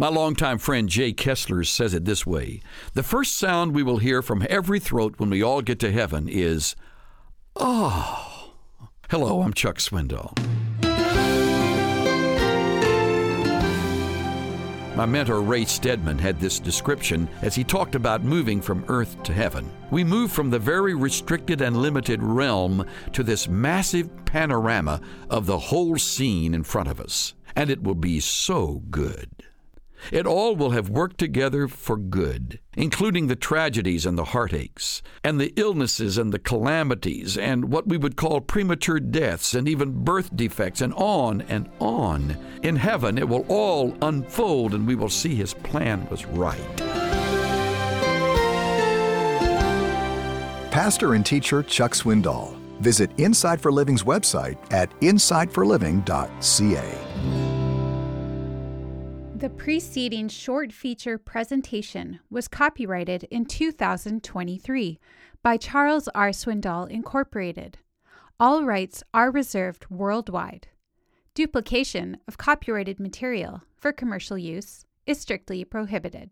My longtime friend Jay Kesler says it this way The first sound we will hear from every throat when we all get to heaven is, Oh. Hello, I'm Chuck Swindoll. My mentor Ray Stedman had this description as he talked about moving from earth to heaven. We move from the very restricted and limited realm to this massive panorama of the whole scene in front of us, and it will be so good. It all will have worked together for good, including the tragedies and the heartaches, and the illnesses and the calamities, and what we would call premature deaths, and even birth defects, and on and on. In heaven, it will all unfold, and we will see His plan was right. Pastor and teacher Chuck Swindoll. Visit Insight for Living's website at insightforliving.ca. The preceding short feature presentation was copyrighted in 2023 by Charles R. Swindoll Incorporated. All rights are reserved worldwide. Duplication of copyrighted material for commercial use is strictly prohibited.